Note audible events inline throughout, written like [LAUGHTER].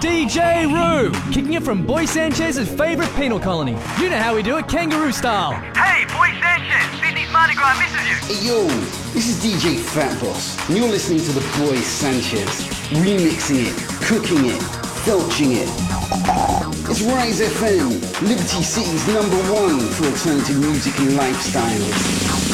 DJ Roo, kicking it from Boy Sanchez's favourite penal colony. You know how we do it, kangaroo style. Hey, Boy Sanchez, Sydney's Mardi Gras misses you. Hey yo, this is DJ Fat Boss, and you're listening to the Boy Sanchez, remixing it, cooking it, felching it. It's Rise FM, Liberty City's number one for alternative music and lifestyle.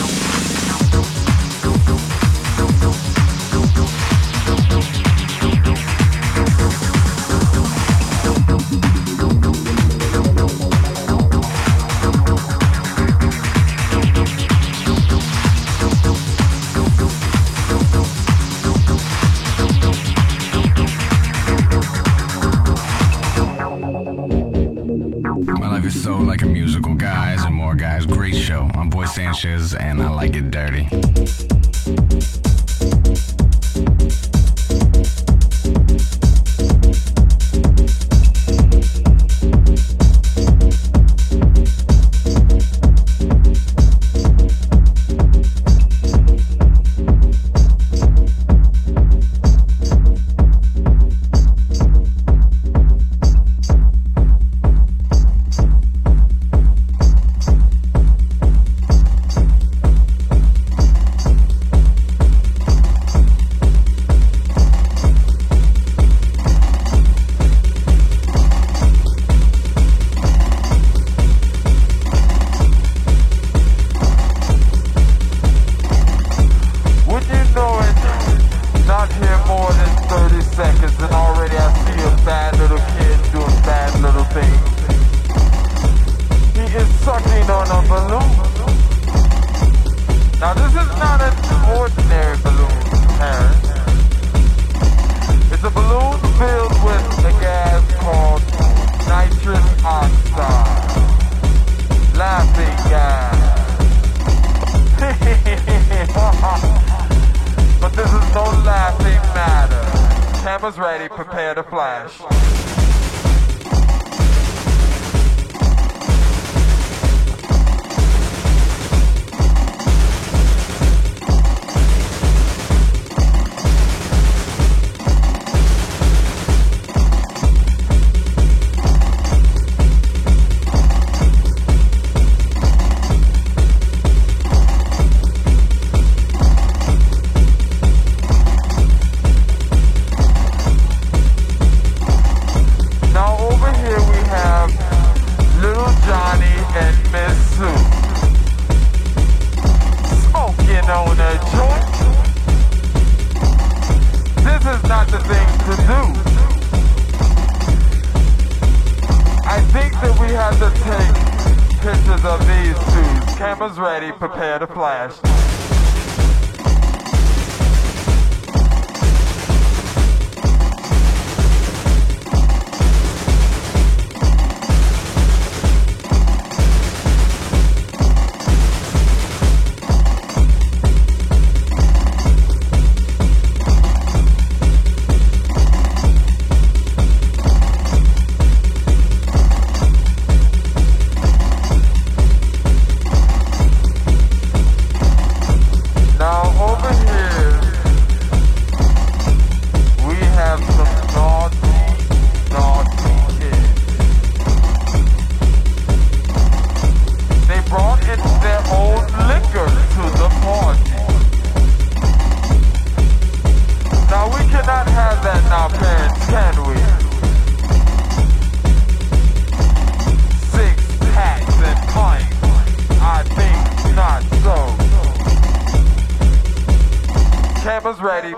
Prepare to fly.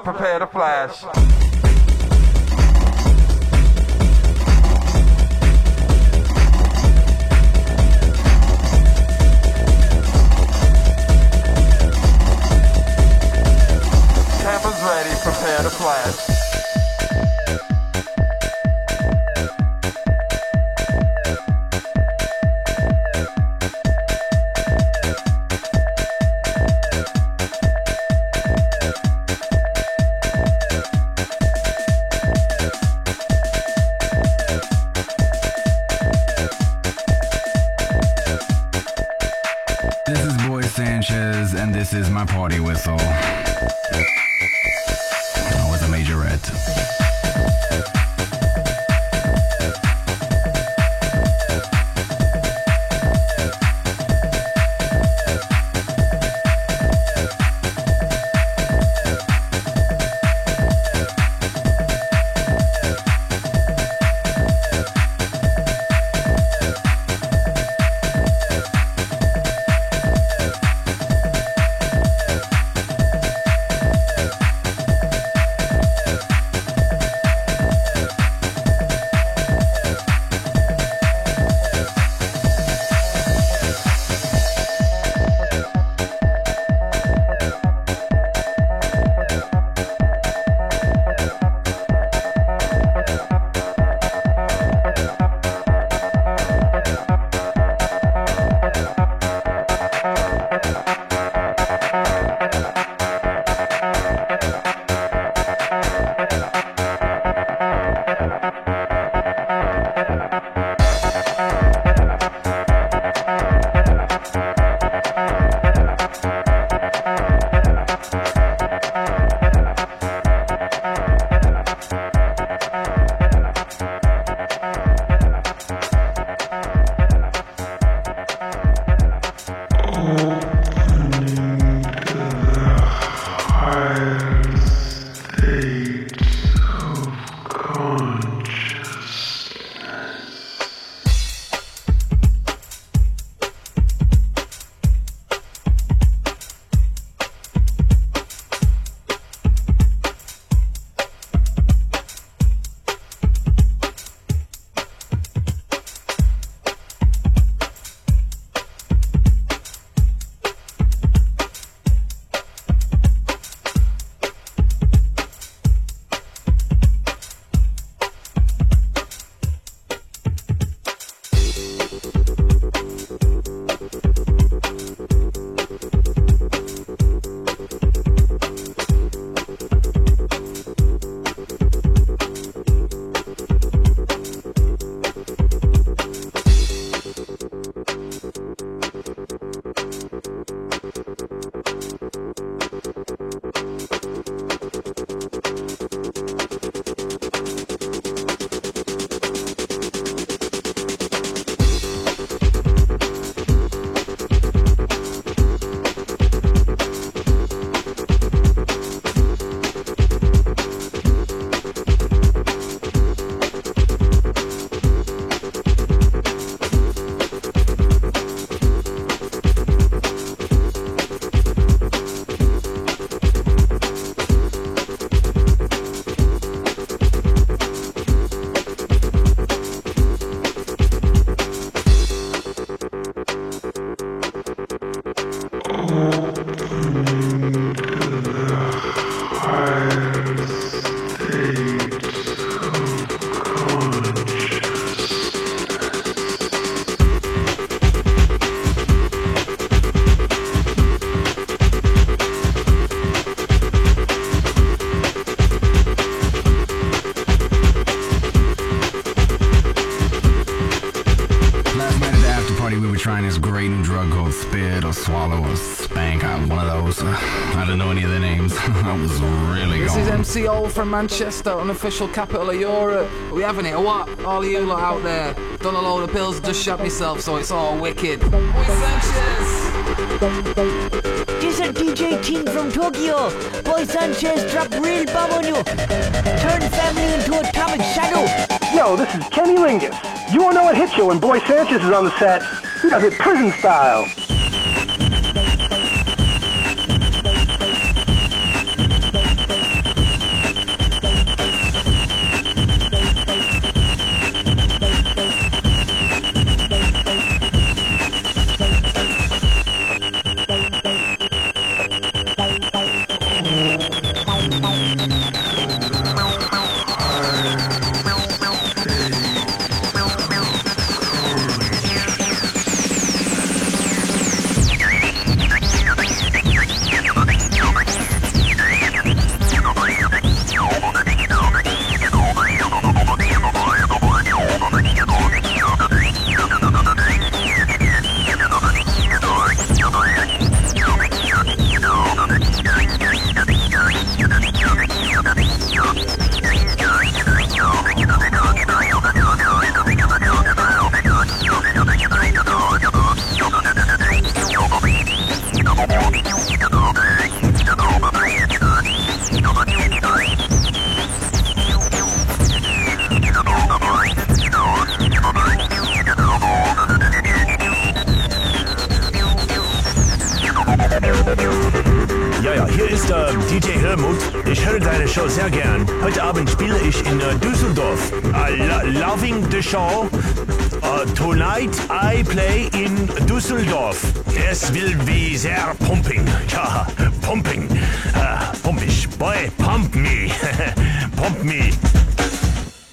prepare to flash. Mm-hmm. Manchester, unofficial capital of Europe. Are we having it or what? All of you lot out there. Done a load of pills, just shot myself, so it's all wicked. Boy Sanchez! This is DJ team from Tokyo. Boy Sanchez drop real bomb on you. Turn family into atomic shadow. Yo, this is Kenny Lingus. You won't know what hits you when Boy Sanchez is on the set. He does it prison style.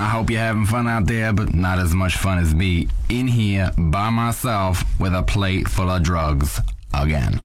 I hope you're having fun out there, but not as much fun as me in here by myself with a plate full of drugs again.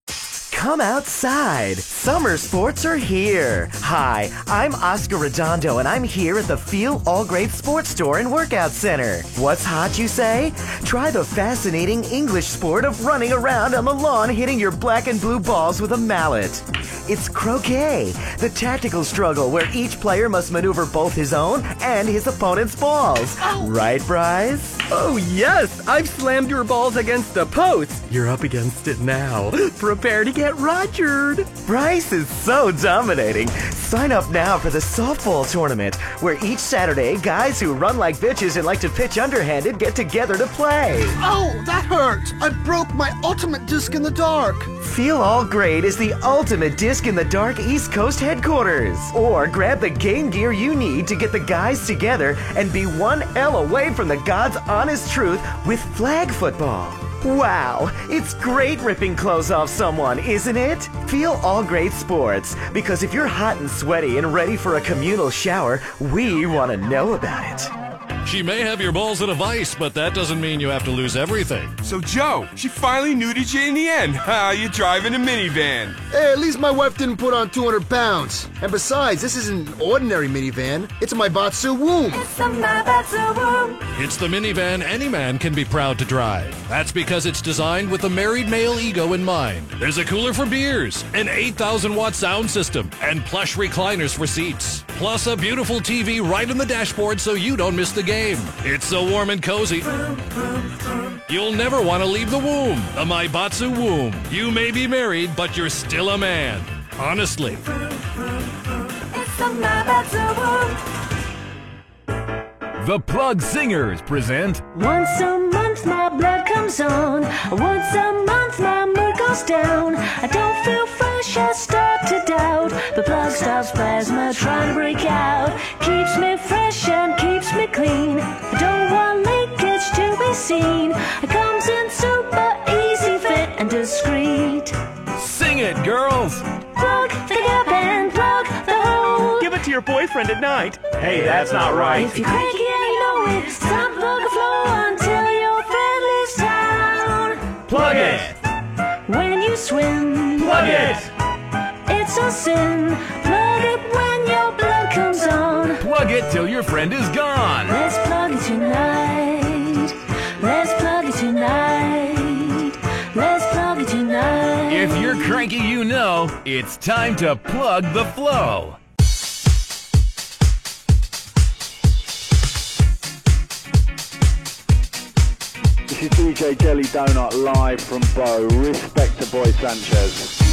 Come outside. Summer sports are here. Hi, I'm Oscar Redondo, and I'm here at the Feel All Great Sports Store and Workout Center. What's hot, you say? Try the fascinating English sport of running around on the lawn hitting your black and blue balls with a mallet. It's croquet, the tactical struggle where each player must maneuver both his own and his opponent's balls. Oh. Right, Bryce? Oh, yes! I've slammed your balls against the post. You're up against it now. [GASPS] Prepare to get rogered. Bryce is so dominating. Sign up now for the softball tournament, where each Saturday, guys who run like bitches and like to pitch underhanded get together to play. Oh, that hurts! I broke my ultimate disc in the dark. Feel All Great is the ultimate disc in the dark East Coast headquarters. Or grab the game gear you need to get the guys together and be one L away from the God's honest truth with flag football. Wow, it's great ripping clothes off someone, isn't it? Feel all great sports, because if you're hot and sweaty and ready for a communal shower, we want to know about it. She may have your balls in a vice, but that doesn't mean you have to lose everything. So, Joe, she finally nuded you in the end. [LAUGHS] Ah, How you're driving a minivan? Hey, at least my wife didn't put on 200 pounds. And besides, this isn't an ordinary minivan. It's my Maibatsu Womb. It's the minivan any man can be proud to drive. That's because it's designed with the married male ego in mind. There's a cooler for beers, an 8,000 watt sound system, and plush recliners for seats. Plus a beautiful TV right in the dashboard so you don't miss the game. It's so warm and cozy. You'll never want to leave the womb, the Maibatsu womb. You may be married, but you're still a man. Honestly. The Plug Singers present Once a month my blood comes on. Once a month my mood goes down. I don't feel fresh, I start to doubt. The plug stops plasma trying to break out. Keeps me fresh and keeps me clean. I don't want leakage to be seen. It comes in super easy fit and discreet. Sing it, girls! Plug the gap and plug the hole. Give it to your boyfriend at night. Hey, that's not right. If you're cranky and you know it, stop plug a flow until your friend leaves town. Plug it! When you swim, Plug it! It's a sin. Plug it when your blood comes on. Plug it till your friend is gone. Let's plug it tonight. Let's plug it tonight. Let's plug it tonight. If you're cranky, you know it's time to plug the flow. This is DJ Jelly Donut live from Bo. Respect to Boy Sanchez.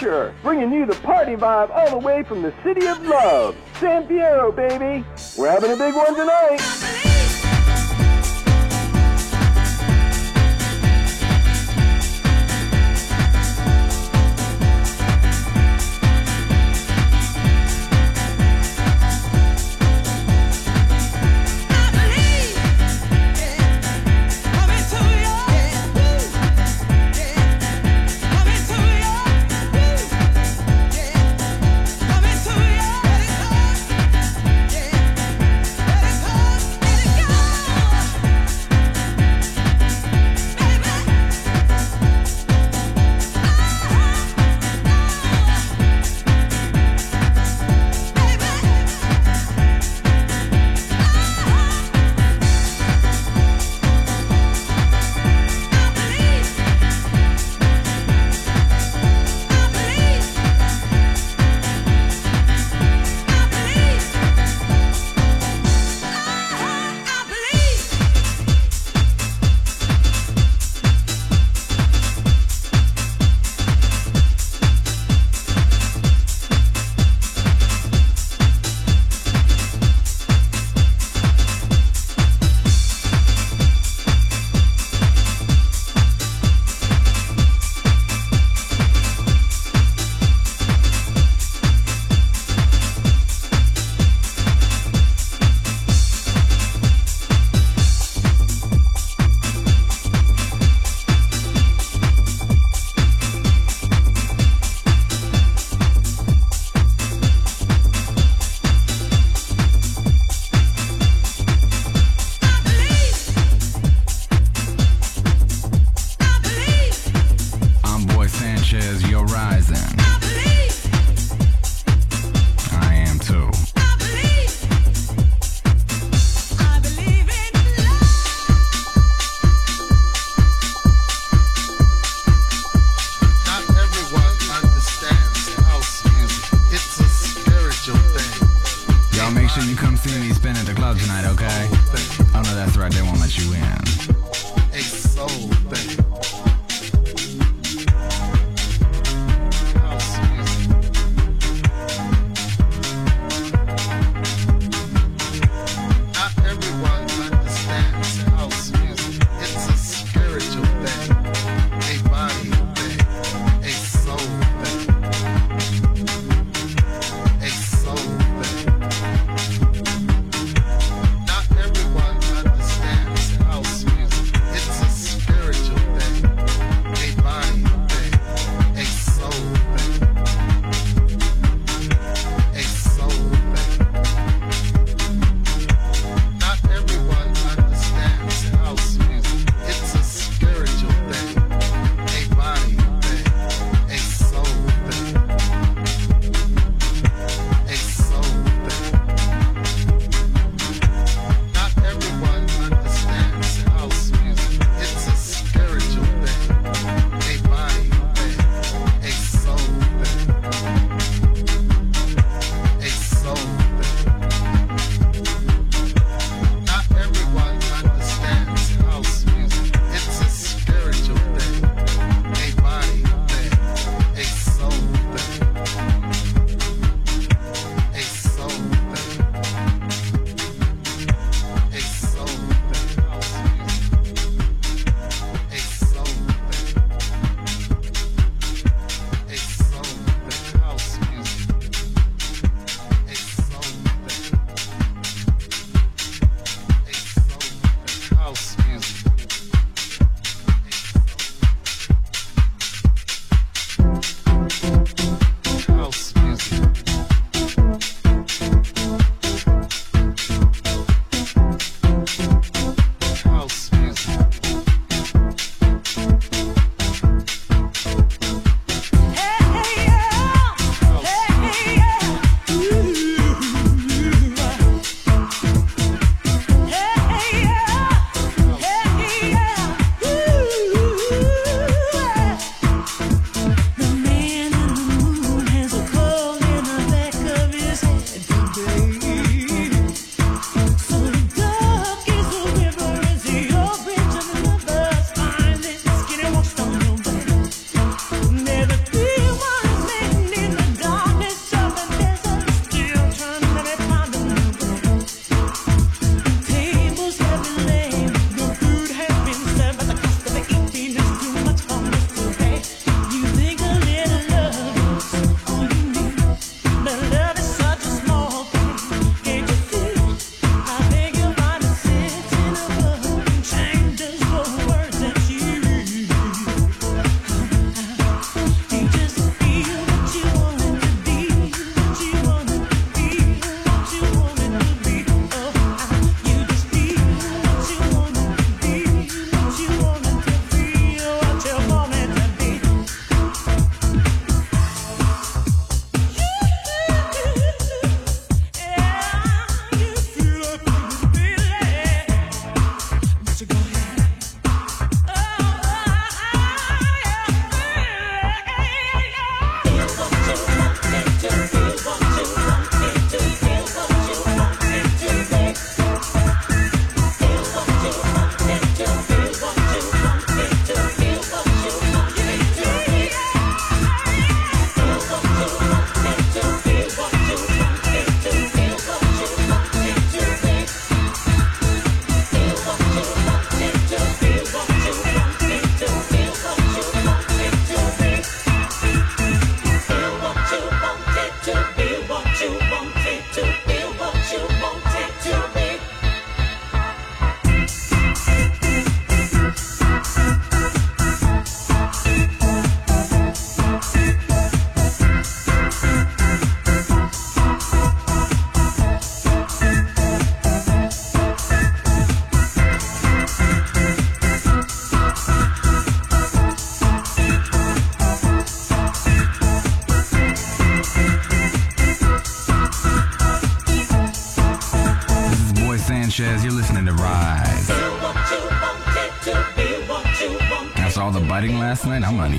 Rapture, bringing you the party vibe all the way from the city of love. San Fierro, baby. We're having a big one tonight.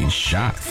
shot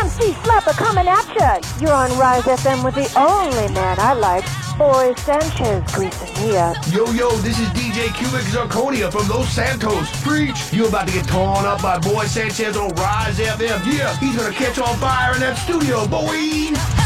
MC Slapper coming at ya. You're on Rise FM with the only man I like, Boy Sanchez greasing. Yo, yo, this is DJ Cubic Zirconia from Los Santos. Preach! You about to get torn up by Boy Sanchez on Rise FM. Yeah, he's gonna catch on fire in that studio, boy.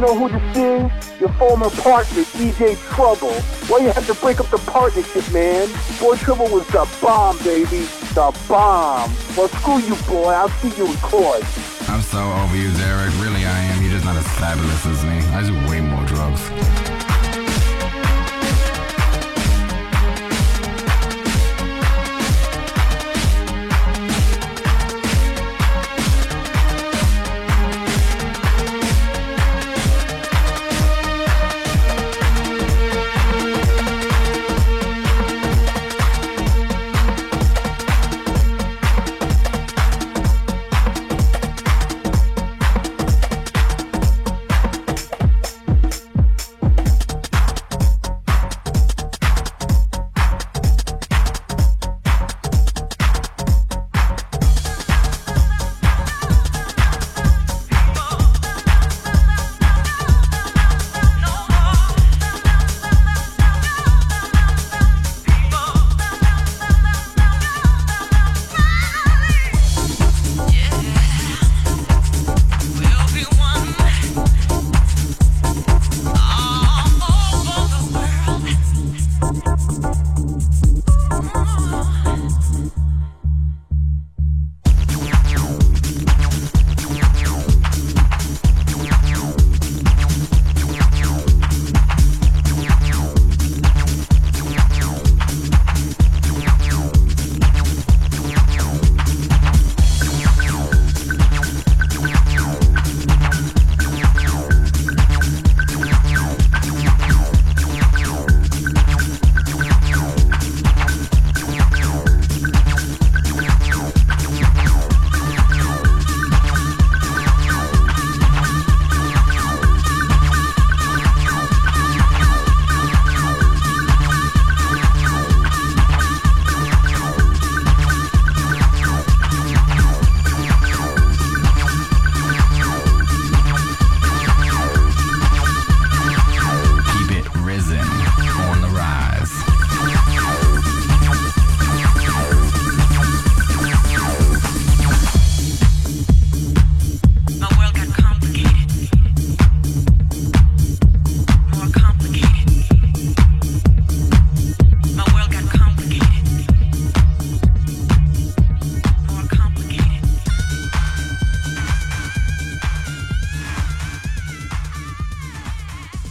Know who this is? Your former partner, DJ Trouble. Why you have to break up the partnership, man? Boy Trouble was the bomb, baby. The bomb. Well, screw you, boy. I'll see you in court. I'm so overused, Eric. Really, I am. You're just not as fabulous as me. I do way more drugs.